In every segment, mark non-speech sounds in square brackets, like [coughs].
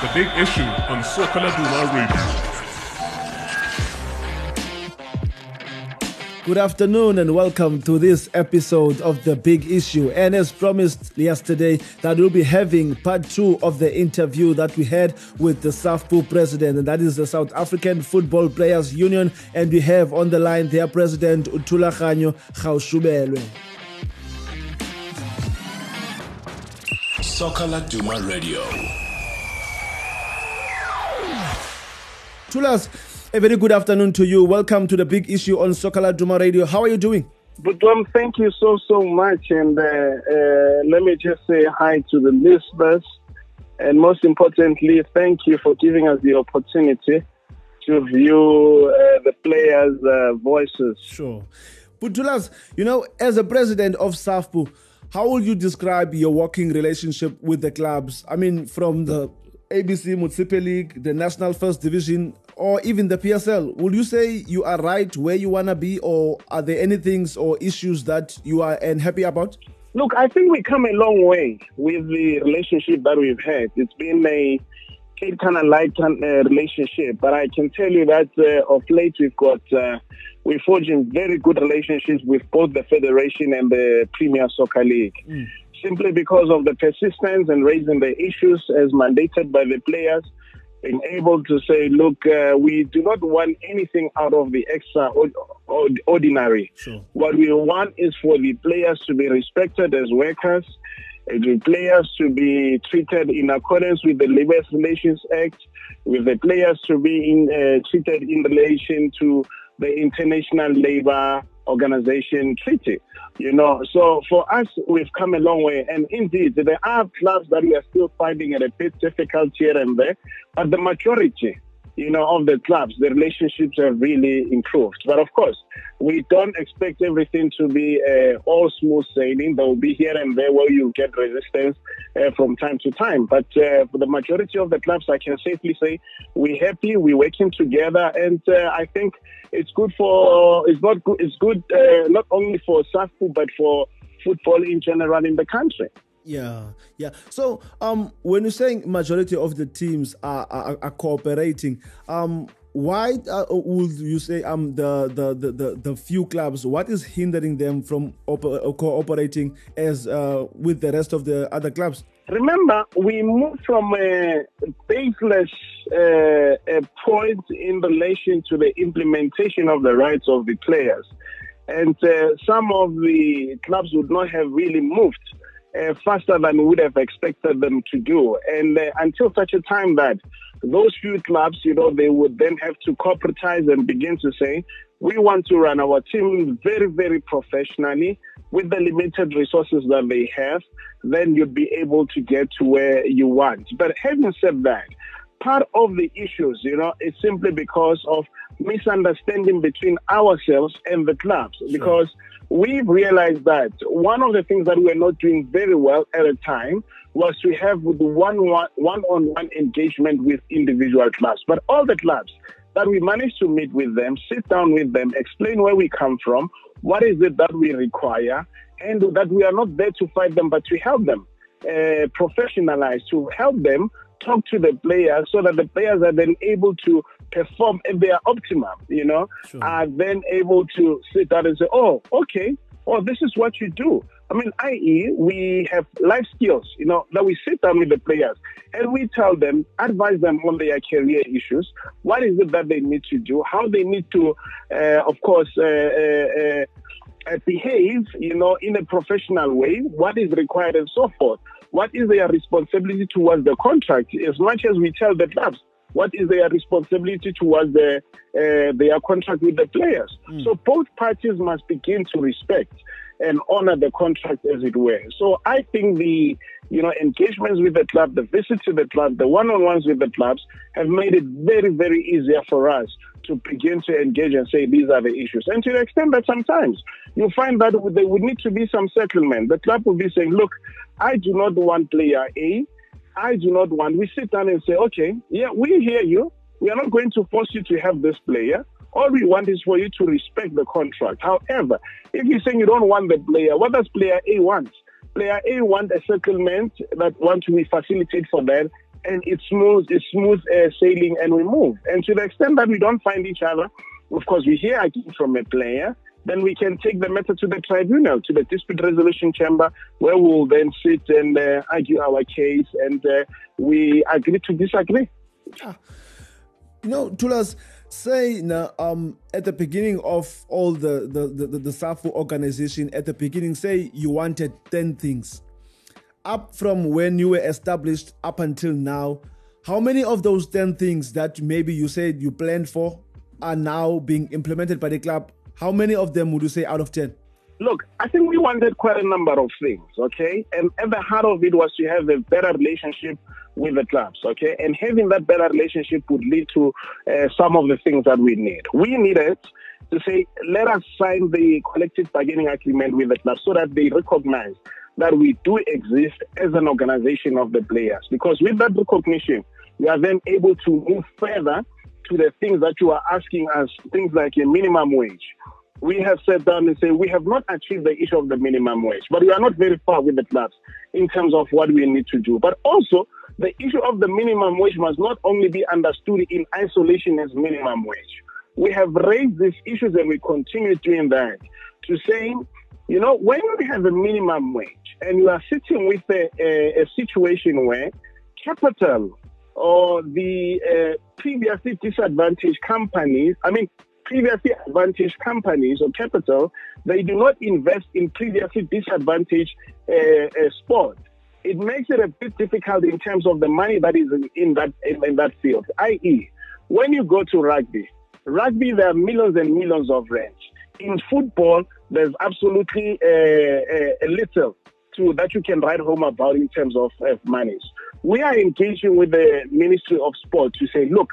The big issue on Soccer Laduma Radio. Good afternoon and welcome to this episode of The Big Issue. And as promised yesterday, that we'll be having part two of the interview that we had with the SAFPU president, and that is the South African Football Players Union. And we have on the line their president, Thulaganyo Gaoshubelwe. Soccer Laduma Radio. Thulas, a very good afternoon to you. Welcome to the big issue on Soccer Laduma Radio. How are you doing? Budwam, thank you so, so much. And uh, uh, let me just say hi to the listeners. And most importantly, thank you for giving us the opportunity to view uh, the players' uh, voices. Sure. Putulas, you know, as a president of SAFPU, how would you describe your working relationship with the clubs? I mean, from the ABC Motsepe League, the National First Division, or even the PSL, would you say you are right where you want to be, or are there any things or issues that you are unhappy about? Look, I think we come a long way with the relationship that we've had. It's been a kind of light uh, relationship, but I can tell you that uh, of late we've got uh, we're forging very good relationships with both the federation and the Premier Soccer League. Mm simply because of the persistence and raising the issues as mandated by the players, being able to say, look, uh, we do not want anything out of the extraordinary. Sure. What we want is for the players to be respected as workers, the players to be treated in accordance with the Labour Relations Act, with the players to be in, uh, treated in relation to the International Labour Organization Treaty. You know, so for us, we've come a long way. And indeed, there are clubs that we are still finding it a bit difficult here and there, but the majority you know, of the clubs, the relationships have really improved. But of course, we don't expect everything to be uh, all smooth sailing. There will be here and there where you get resistance uh, from time to time. But uh, for the majority of the clubs, I can safely say we're happy, we're working together, and uh, I think it's good for it's not good. It's good uh, not only for SAFPU but for football in general in the country. Yeah, yeah. So, um, when you're saying majority of the teams are are, are cooperating, um, why uh, would you say um the, the the, the the few clubs? What is hindering them from uh, cooperating as uh, with the rest of the other clubs? Remember, we moved from a baseless uh, point in relation to the implementation of the rights of the players, and uh, some of the clubs would not have really moved uh, faster than we would have expected them to do. And uh, until such a time that those few clubs, you know, they would then have to corporatize and begin to say, we want to run our team very, very professionally with the limited resources that they have, then you'd be able to get to where you want. But having said that, part of the issues, you know, is simply because of misunderstanding between ourselves and the clubs. Sure. Because we've realized that one of the things that we're not doing very well at a time was to have the one one one on one engagement with individual clubs. But all the clubs that we managed to meet with them, sit down with them, explain where we come from, what is it that we require, and that we are not there to fight them, but to help them uh, professionalize, to help them talk to the players so that the players are then able to perform at their optimum, you know, sure. are then able to sit down and say, oh, okay, well, this is what you do. I mean, i.e., we have life skills, you know, that we sit down with the players and we tell them, advise them on their career issues. What is it that they need to do? How they need to, uh, of course, uh, uh, uh behave, you know, in a professional way, what is required and so forth. What is their responsibility towards the contract? As much as we tell the clubs, what is their responsibility towards the, uh, their contract with the players? Mm. So both parties must begin to respect and honor the contract as it were. So I think the you know engagements with the club, the visits to the club, the one-on-ones with the clubs have made it very, very easier for us to begin to engage and say these are the issues. And to the extent that sometimes you find that there would need to be some settlement. The club will be saying, look, I do not want player A. I do not want. We sit down and say, okay, yeah, we hear you. We are not going to force you to have this player. All we want is for you to respect the contract. However, if you're saying you don't want the player, what does player A want? Player A want a settlement that want to be facilitated for that, and it's smooth, it's smooth uh, sailing, and we move. And to the extent that we don't find each other, of course, we hear again from a player then we can take the matter to the tribunal, to the dispute resolution chamber, where we'll then sit and uh, argue our case and uh, we agree to disagree. Yeah. You know, Thulas, say now, um, at the beginning of all the, the, the, the, the organization, at the beginning, say you wanted 10 things. Up from when you were established up until now, how many of those 10 things that maybe you said you planned for are now being implemented by the club how many of them would you say out of 10? Look, I think we wanted quite a number of things, okay? And at the heart of it was to have a better relationship with the clubs, okay? And having that better relationship would lead to uh, some of the things that we need. We needed to say, let us sign the collective bargaining agreement with the clubs so that they recognize that we do exist as an organization of the players. Because with that recognition, we are then able to move further to the things that you are asking us, things like a minimum wage. We have sat down and said we have not achieved the issue of the minimum wage, but we are not very far with the clubs in terms of what we need to do. But also, the issue of the minimum wage must not only be understood in isolation as minimum wage. We have raised these issues and we continue doing that to saying, you know, when you have a minimum wage and you are sitting with a, a, a situation where capital or the uh, previously disadvantaged companies, I mean, previously advantaged companies or capital, they do not invest in previously disadvantaged uh, uh, sport. It makes it a bit difficult in terms of the money that is in, in that in, in, that field. I.e., when you go to rugby, rugby there are millions and millions of rands. In football, there's absolutely uh, uh little to that you can write home about in terms of, of monies we are engaging with the Ministry of Sport to say, look,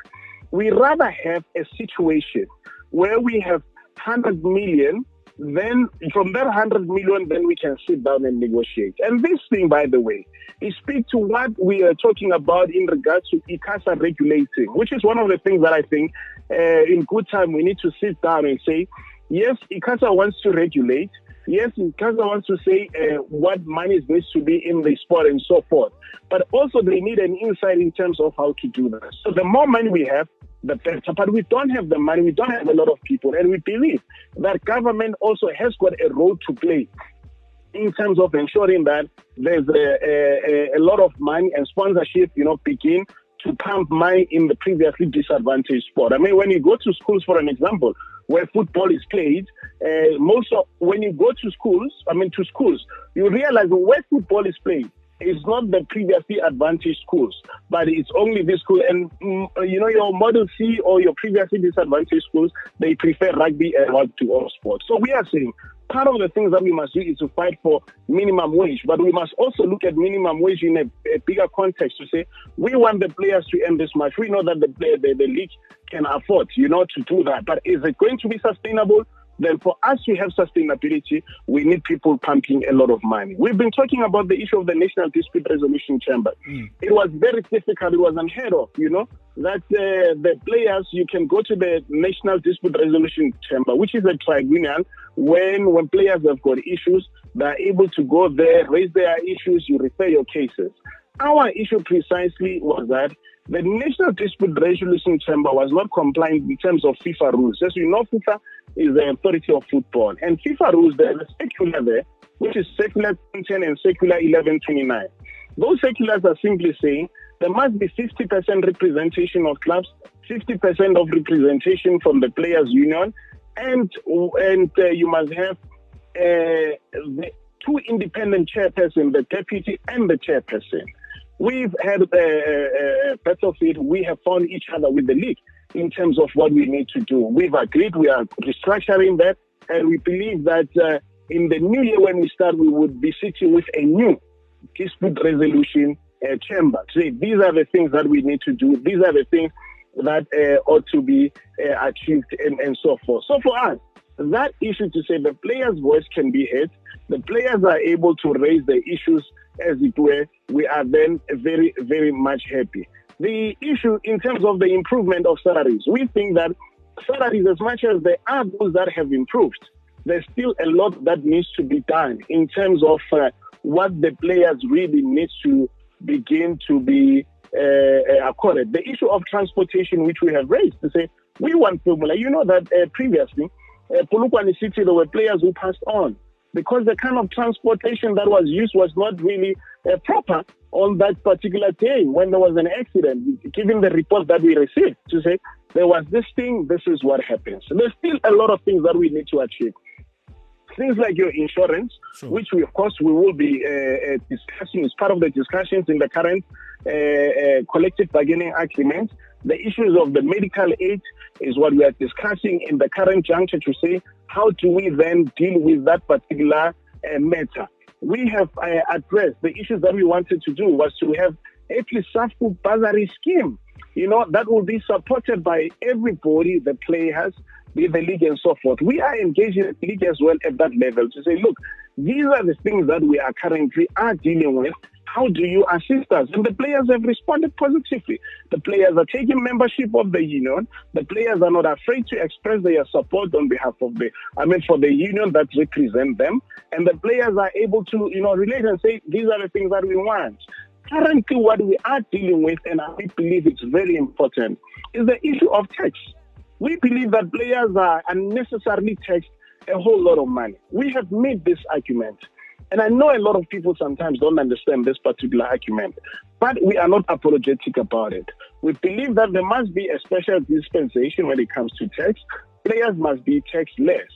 we rather have a situation where we have 100 million, then from that 100 million, then we can sit down and negotiate. And this thing, by the way, is speak to what we are talking about in regards to ICASA regulating, which is one of the things that I think uh, in good time we need to sit down and say, yes, ICASA wants to regulate, Yes, ICASA wants to say uh, what money is needs to be in the sport and so forth. But also they need an insight in terms of how to do that. So the more money we have, the better. But we don't have the money. We don't have a lot of people. And we believe that government also has got a role to play in terms of ensuring that there's a, a, a lot of money and sponsorship, you know, begin to pump money in the previously disadvantaged sport. I mean, when you go to schools, for an example, where football is played, uh, most of when you go to schools, I mean to schools, you realize where football is played is not the previously advantaged schools, but it's only this school. And mm, you know your Model C or your previously disadvantaged schools, they prefer rugby and rugby to all sports. So we are saying part of the things that we must do is to fight for minimum wage, but we must also look at minimum wage in a, a bigger context to say we want the players to earn this much. We know that the, the, the league can afford, you know, to do that. But is it going to be sustainable? Then for us to have sustainability, we need people pumping a lot of money. We've been talking about the issue of the National Dispute Resolution Chamber. Mm. It was very difficult. It was unheard of, you know, that uh, the players, you can go to the National Dispute Resolution Chamber, which is a tribunal when, when players have got issues, they're able to go there, raise their issues, you refer your cases. Our issue precisely was that the National Dispute Resolution Chamber was not compliant in terms of FIFA rules. As you know, FIFA is the authority of football. And FIFA rules, there's a circular there, which is circular 10 and circular 1129. Those circulars are simply saying there must be 50% representation of clubs, 50% of representation from the players' union, and and uh, you must have uh, the two independent chairpersons, the deputy and the chairperson. We've had a, a, a battlefield. We have found each other with the league in terms of what we need to do. We've agreed. We are restructuring that, and we believe that uh, in the new year when we start, we would be sitting with a new dispute resolution uh, chamber. Say these are the things that we need to do. These are the things that uh, ought to be uh, achieved, and, and so forth. So for us, that issue to say the player's voice can be heard, the players are able to raise the issues as it were, we are then very, very much happy. The issue in terms of the improvement of salaries, we think that salaries, as much as there are those that have improved, there's still a lot that needs to be done in terms of uh, what the players really need to begin to be uh, accorded. The issue of transportation, which we have raised, to say we want formula. You know that uh, previously, uh, Polokwane City, there were players who passed on because the kind of transportation that was used was not really uh, proper on that particular day when there was an accident. Given the report that we received to say there was this thing, this is what happens. So there's still a lot of things that we need to achieve. Things like your insurance, sure. which we, of course, we will be uh, uh discussing as part of the discussions in the current uh, uh, collective bargaining agreement. The issues of the medical aid is what we are discussing in the current juncture to say how do we then deal with that particular uh, matter. We have uh, addressed the issues that we wanted to do was to have least SAFPU bursary scheme, you know, that will be supported by everybody, the players, the league and so forth. We are engaging the league as well at that level to say, look, these are the things that we are currently are dealing with. How do you assist us? And the players have responded positively. The players are taking membership of the union. The players are not afraid to express their support on behalf of the, I mean, for the union that represent them. And the players are able to, you know, relate and say, these are the things that we want. Currently, what we are dealing with, and I believe it's very important, is the issue of tax. We believe that players are unnecessarily taxed a whole lot of money. We have made this argument. And I know a lot of people sometimes don't understand this particular argument, but we are not apologetic about it. We believe that there must be a special dispensation when it comes to tax. Players must be taxed less.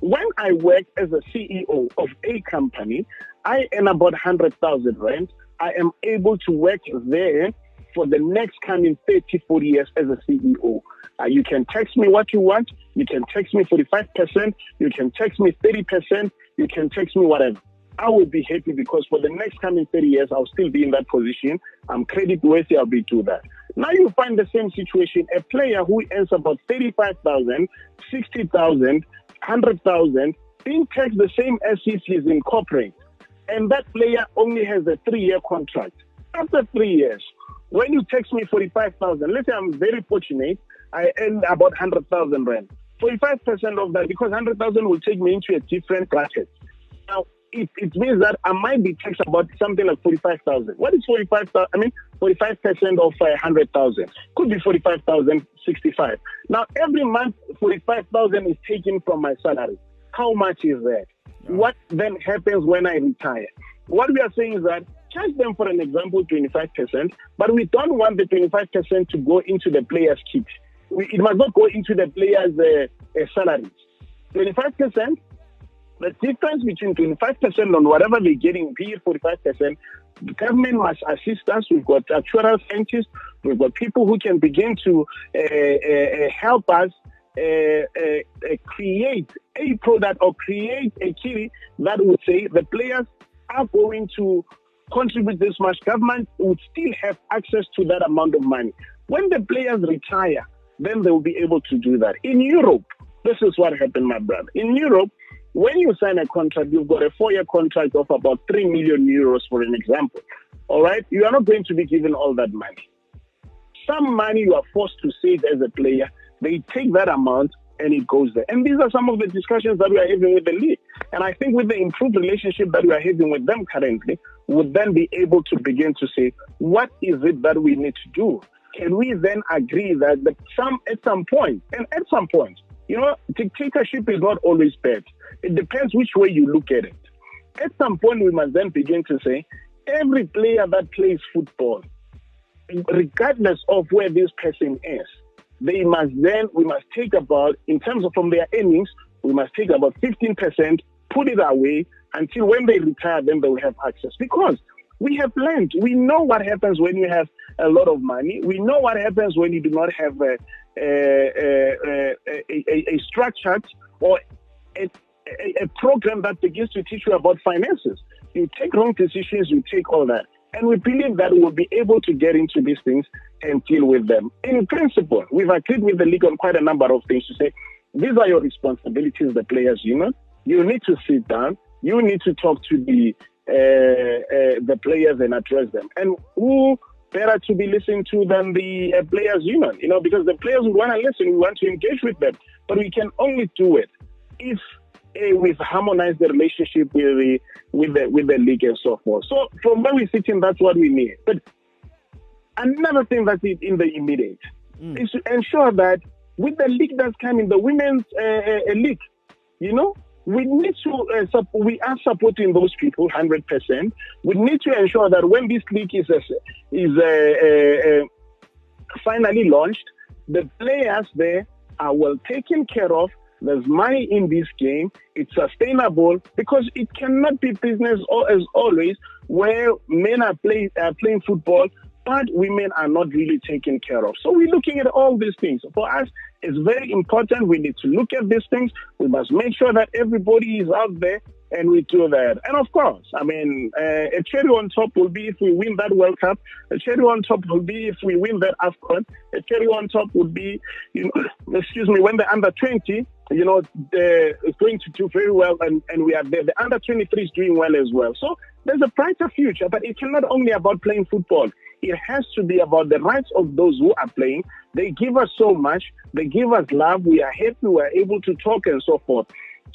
When I work as a CEO of a company, I earn about 100,000 rand. I am able to work there for the next coming 30, 40 years as a CEO. Uh, you can text me what you want. You can text me 45%. You can text me 30%. You can text me whatever. I will be happy because for the next coming 30 years, I'll still be in that position. I'm credit worthy, I'll be to that. Now you find the same situation, a player who earns about 35,000, 60,000, 100,000, being taxed the same if he's in corporate. And that player only has a three-year contract. After three years, when you tax me 45,000, let's say I'm very fortunate, I earn about 100,000 rand. 45% of that, because 100,000 will take me into a different bracket. Now, it, it means that I might be taxed about something like 45,000. What is 45,000? I mean, 45% of uh, 100,000. Could be 45,000, 65. Now, every month, 45,000 is taken from my salary. How much is that? Yeah. What then happens when I retire? What we are saying is that charge them, for an example, 25%, but we don't want the 25% to go into the player's kit. We, it must not go into the player's uh, uh, salaries. 25% the difference between 25% on whatever they're getting, it 45%, the government must assist us. We've got actuarial scientists, we've got people who can begin to uh, uh, help us uh, uh, uh, create a product or create a key that would say the players are going to contribute this much. Government would still have access to that amount of money. When the players retire, then they will be able to do that. In Europe, this is what happened, my brother. In Europe, when you sign a contract, you've got a four year contract of about 3 million euros, for an example. All right? You are not going to be given all that money. Some money you are forced to save as a player, they take that amount and it goes there. And these are some of the discussions that we are having with the league. And I think with the improved relationship that we are having with them currently, we would then be able to begin to say, what is it that we need to do? Can we then agree that the, some at some point, and at some point, you know, dictatorship is not always bad. It depends which way you look at it. At some point, we must then begin to say every player that plays football, regardless of where this person is, they must then, we must take about, in terms of from their earnings, we must take about 15%, put it away until when they retire, then they will have access. Because we have learned, we know what happens when you have a lot of money. We know what happens when you do not have a, a, a, a, structured or a, a, program that begins to teach you about finances. You take wrong decisions, you take all that. And we believe that we'll be able to get into these things and deal with them. In principle, we've agreed with the league on quite a number of things to say, these are your responsibilities, the players' union. You need to sit down. You need to talk to the uh, uh, the players and address them. And who better to be listened to than the uh, players' union? You know, because the players want to listen, we want to engage with them, but we can only do it if uh, we've harmonized the relationship with the with the with the league and so forth. So from where we're sitting, that's what we need. But another thing that's in the immediate mm. is to ensure that with the league that's coming, the women's uh, uh, league, you know, we need to uh, sup- we are supporting those people 100%. We need to ensure that when this league is uh, is uh, uh, finally launched, the players there are well taken care of. There's money in this game. It's sustainable because it cannot be business as always where men are, play, are playing football but women are not really taken care of. So we're looking at all these things. For us, it's very important. We need to look at these things. We must make sure that everybody is out there and we do that. And of course, I mean, uh, a cherry on top will be if we win that World Cup. A cherry on top will be if we win that AFCON. A cherry on top would be, you know, [coughs] excuse me, when the under 20, you know, is going to do very well and, and we are there. The under 23 is doing well as well. So there's a brighter future, but it's not only about playing football. It has to be about the rights of those who are playing. They give us so much. They give us love. We are happy. We are able to talk and so forth.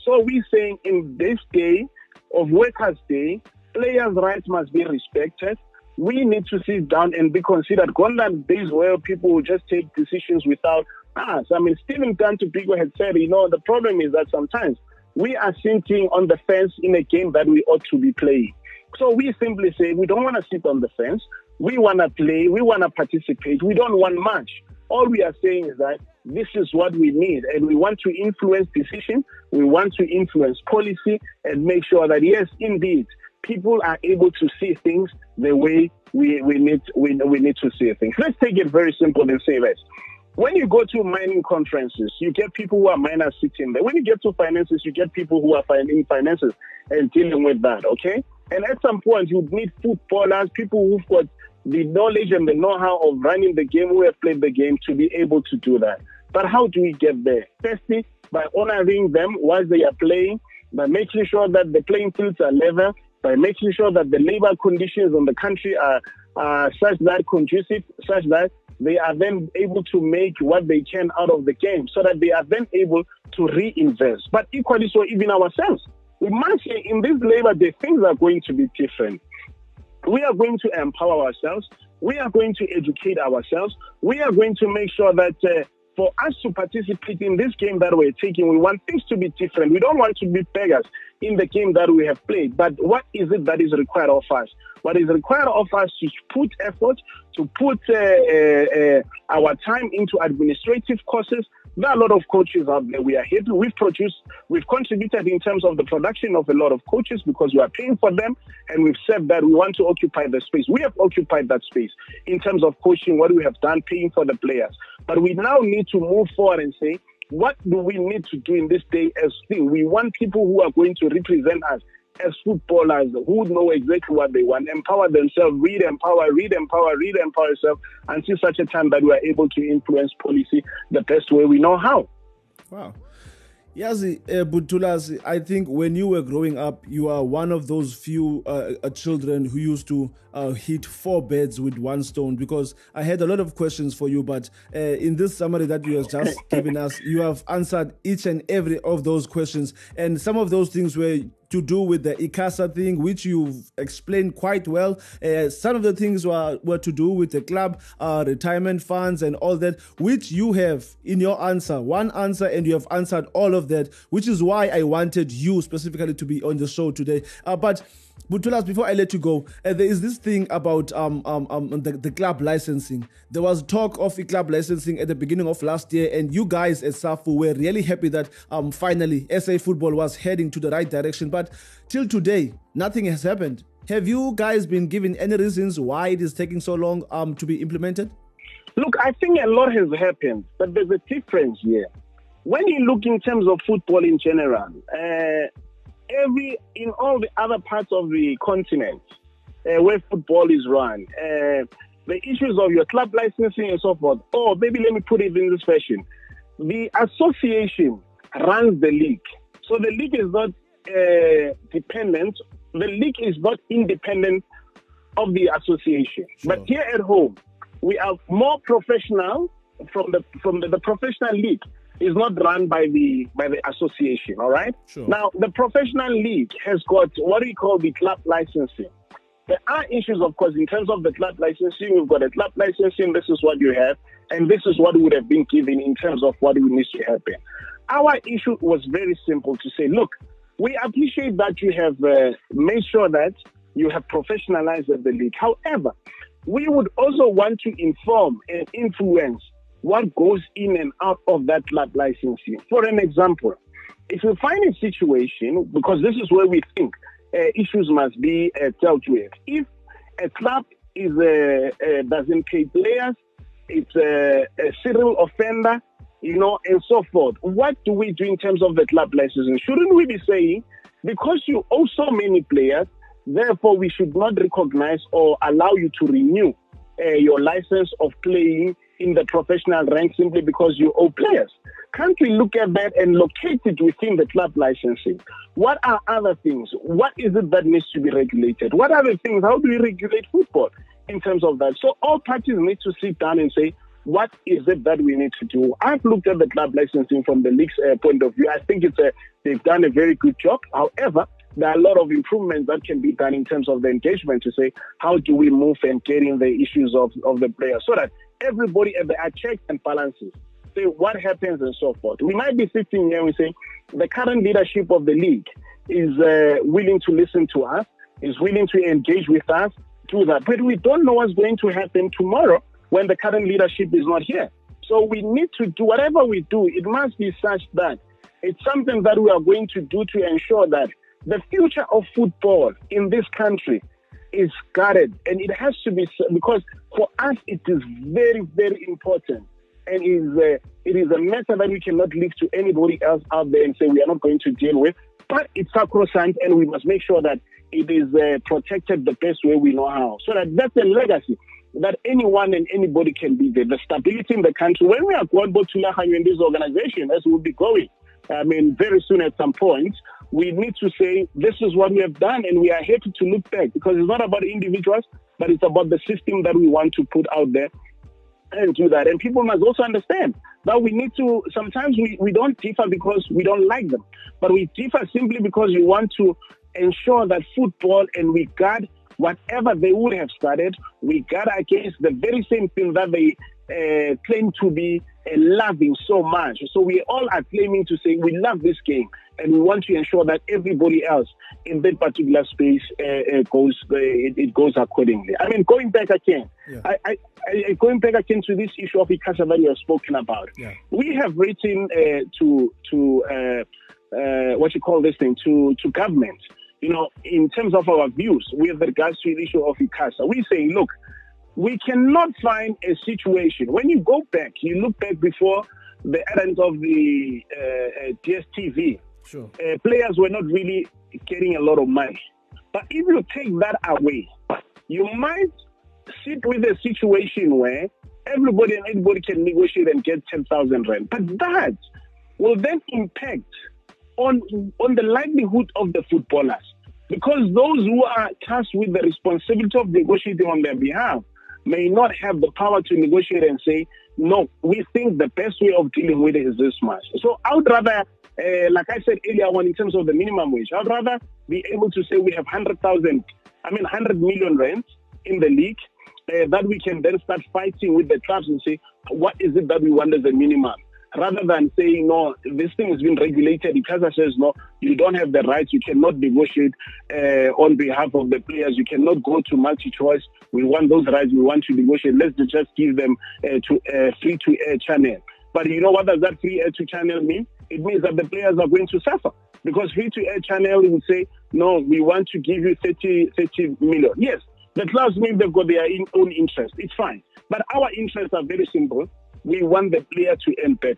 So we're saying in this day of Workers' Day, players' rights must be respected. We need to sit down and be considered. Gone are days where people will just take decisions without us. I mean, Stephen Bantu Biko had said, you know, the problem is that sometimes we are sitting on the fence in a game that we ought to be playing. So we simply say we don't want to sit on the fence. We want to play. We want to participate. We don't want much. All we are saying is that this is what we need, and we want to influence decision. We want to influence policy and make sure that yes, indeed, people are able to see things the way we, we need we, we need to see things. Let's take it very simple and say this. When you go to mining conferences, you get people who are miners sitting there. When you get to finances, you get people who are in finances and dealing with that, okay? And at some point, you need footballers, people who've got the knowledge and the know-how of running the game, who have played the game, to be able to do that. But how do we get there? Firstly, by honoring them while they are playing, by making sure that the playing fields are level, by making sure that the labor conditions in the country are, are such that conducive, such that they are then able to make what they can out of the game, so that they are then able to reinvest. But equally so, even ourselves, we must say in this labor the things are going to be different. We are going to empower ourselves. We are going to educate ourselves. We are going to make sure that uh, for us to participate in this game that we're taking, we want things to be different. We don't want to be beggars in the game that we have played. But what is it that is required of us? What is required of us to put effort, to put uh, uh, uh, our time into administrative courses, there are a lot of coaches out there. We are here. We've produced, we've contributed in terms of the production of a lot of coaches because we are paying for them. And we've said that we want to occupy the space. We have occupied that space in terms of coaching, what we have done, paying for the players. But we now need to move forward and say, what do we need to do in this day as thing? We want people who are going to represent us as footballers who know exactly what they want, empower themselves, read, empower, read, empower, read, empower yourself until such a time that we are able to influence policy the best way we know how. Wow. Yazi uh, Butulazi, I think when you were growing up, you are one of those few uh, uh, children who used to uh, hit four birds with one stone. Because I had a lot of questions for you, but uh, in this summary that you have just [laughs] given us, you have answered each and every of those questions. And some of those things were to do with the ICASA thing, which you've explained quite well. Uh, some of the things were, were to do with the club uh, retirement funds and all that, which you have in your answer, one answer, and you have answered all of that, which is why I wanted you specifically to be on the show today. Uh, but Butulas, before I let you go, uh, there is this thing about um, um, um, the, the club licensing. There was talk of a club licensing at the beginning of last year, and you guys at SAFU were really happy that um, finally SA football was heading to the right direction. But till today, nothing has happened. Have you guys been given any reasons why it is taking so long um, to be implemented? Look, I think a lot has happened, but there's a difference here. When you look in terms of football in general, uh, every in all the other parts of the continent uh, where football is run, uh, the issues of your club licensing and so forth. Or maybe let me put it in this fashion: the association runs the league, so the league is not uh, dependent. The league is not independent of the association. Sure. But here at home, we are more professional from the from the, the professional league is not run by the by the association. All right. Sure. Now the professional league has got what we call the club licensing. There are issues, of course, in terms of the club licensing. We've got a club licensing. This is what you have, and this is what would have been given in terms of what needs to happen. Our issue was very simple to say, look, we appreciate that you have uh, made sure that you have professionalized the league. However, we would also want to inform and influence what goes in and out of that club licensing. For an example, if you find a situation, because this is where we think uh, issues must be uh, dealt with. If a club is doesn't pay players, it's a, a serial offender, you know, and so forth. What do we do in terms of the club licensing? Shouldn't we be saying, because you owe so many players, therefore we should not recognize or allow you to renew uh, your license of playing in the professional rank simply because you owe players? Can't we look at that and locate it within the club licensing? What are other things? What is it that needs to be regulated? What are the things? How do we regulate football in terms of that? So all parties need to sit down and say, what is it that we need to do? I've looked at the club licensing from the league's uh, point of view. I think it's a, they've done a very good job. However, there are a lot of improvements that can be done in terms of the engagement to say how do we move and get in the issues of, of the players so that everybody at the checks and balances say what happens and so forth. We might be sitting here and say the current leadership of the league is uh, willing to listen to us, is willing to engage with us, do that. But we don't know what's going to happen tomorrow when the current leadership is not here. So we need to do whatever we do, it must be such that it's something that we are going to do to ensure that the future of football in this country is guarded. And it has to be, because for us, it is very, very important. And is uh, it is a matter that we cannot leave to anybody else out there and say we are not going to deal with. But it's sacrosanct, and we must make sure that it is uh, protected the best way we know how. So that that's a legacy that anyone and anybody can be there. The stability in the country. When we are going to in this organization, as we'll be going, I mean, very soon at some point, we need to say, this is what we have done, and we are happy to look back because it's not about individuals, but it's about the system that we want to put out there and do that. And people must also understand that we need to, sometimes we, we don't differ because we don't like them, but we differ simply because we want to ensure that football and we guard whatever they would have started, we guard against the very same thing that they uh, claim to be uh, loving so much. So we all are claiming to say we love this game and we want to ensure that everybody else in that particular space uh, uh goes uh, it, it, goes accordingly. I mean, going back again, yeah. I, I, I, going back again to this issue of ICASA that you have spoken about. Yeah. We have written uh, to to what you call this thing to to government. You know, in terms of our views with regards to the issue of ICASA, we say, look, we cannot find a situation. When you go back, you look back before the advent of the uh, uh, DSTV, sure. uh, players were not really getting a lot of money. But if you take that away, you might sit with a situation where everybody and anybody can negotiate and get 10,000 rand. But that will then impact on, on the livelihood of the footballers. Because those who are tasked with the responsibility of negotiating on their behalf may not have the power to negotiate and say, no, we think the best way of dealing with it is this much. So I would rather, uh, like I said earlier on, in terms of the minimum wage, I'd rather be able to say we have 100,000, I mean 100 million rents in the league uh, that we can then start fighting with the clubs and say, what is it that we want as a minimum? Rather than saying, no, this thing has been regulated. ICASA says, no, you don't have the rights. You cannot negotiate uh, on behalf of the players. You cannot go to MultiChoice. We want those rights. We want to negotiate. Let's just give them uh, to uh, free-to-air channel. But you know what does that free air to channel mean? It means that the players are going to suffer because free to air channel will say, no, we want to give you 30, 30 million. Yes, the clubs mean they've got their own interest. It's fine. But our interests are very simple we want the player to earn better.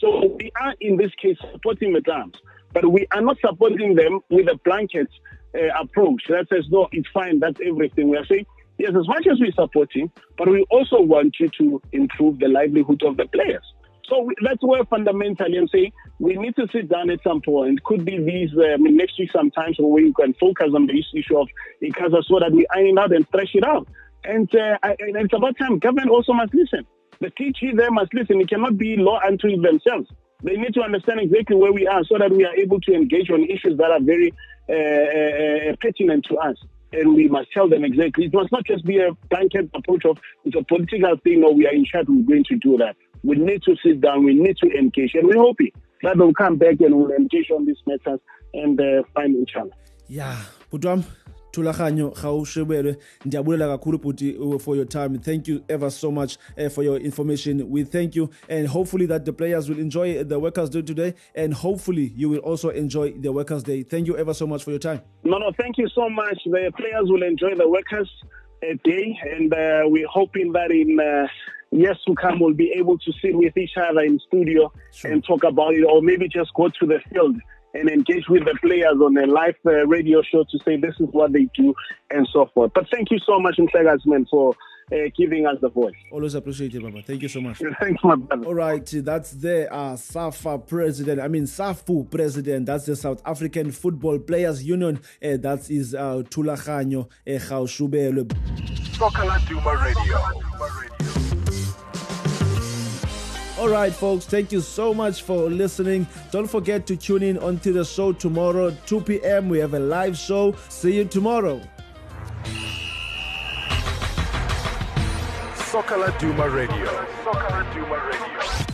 So we are in this case supporting the clubs, but we are not supporting them with a blanket uh, approach that says, no, it's fine, that's everything. We are saying, yes, as much as we're supporting, but we also want you to improve the livelihood of the players. So we, that's where fundamentally I'm saying we need to sit down at some point. Could be these um, next week sometimes where we can focus on the issue of ICASA so that we iron out and thresh it out. And, uh, and it's about time government also must listen. The TG there must listen. It cannot be law unto themselves. They need to understand exactly where we are so that we are able to engage on issues that are very uh, uh, uh pertinent to us. And we must tell them exactly. It must not just be a blanket approach of it's a political thing or we are in charge, we're going to do that. We need to sit down, we need to engage, and we're hoping that they'll come back and we'll engage on these matters and uh, find each other. Yeah, Putwam, Thulaganyo Gaoshubelwe. Ndiyabulela kakhulu bhuti uh, for your time. Thank you ever so much uh, for your information. We thank you and hopefully that the players will enjoy the workers day today and hopefully you will also enjoy the workers day. Thank you ever so much for your time. No no thank you so much. The players will enjoy the workers uh, day and uh, we're hoping that in uh, years to come we'll be able to sit with each other in studio sure. and talk about it or maybe just go to the field and engage with the players on a live uh, radio show to say this is what they do and so forth. But thank you so much, Msegasman, for uh, giving us the voice. Always appreciate it, Baba. Thank you so much. [laughs] Thanks, my brother. All right, that's the uh, SAFA president. I mean, SAFPU president. That's the South African Football Players Union. Uh, that is uh, Thulaganyo uh, Gaoshubelwe. Soccer Duma Radio. All right, folks, thank you so much for listening. Don't forget to tune in onto the show tomorrow, 2 p.m. We have a live show. See you tomorrow. Soccer Duma Radio. Soccer Duma Radio.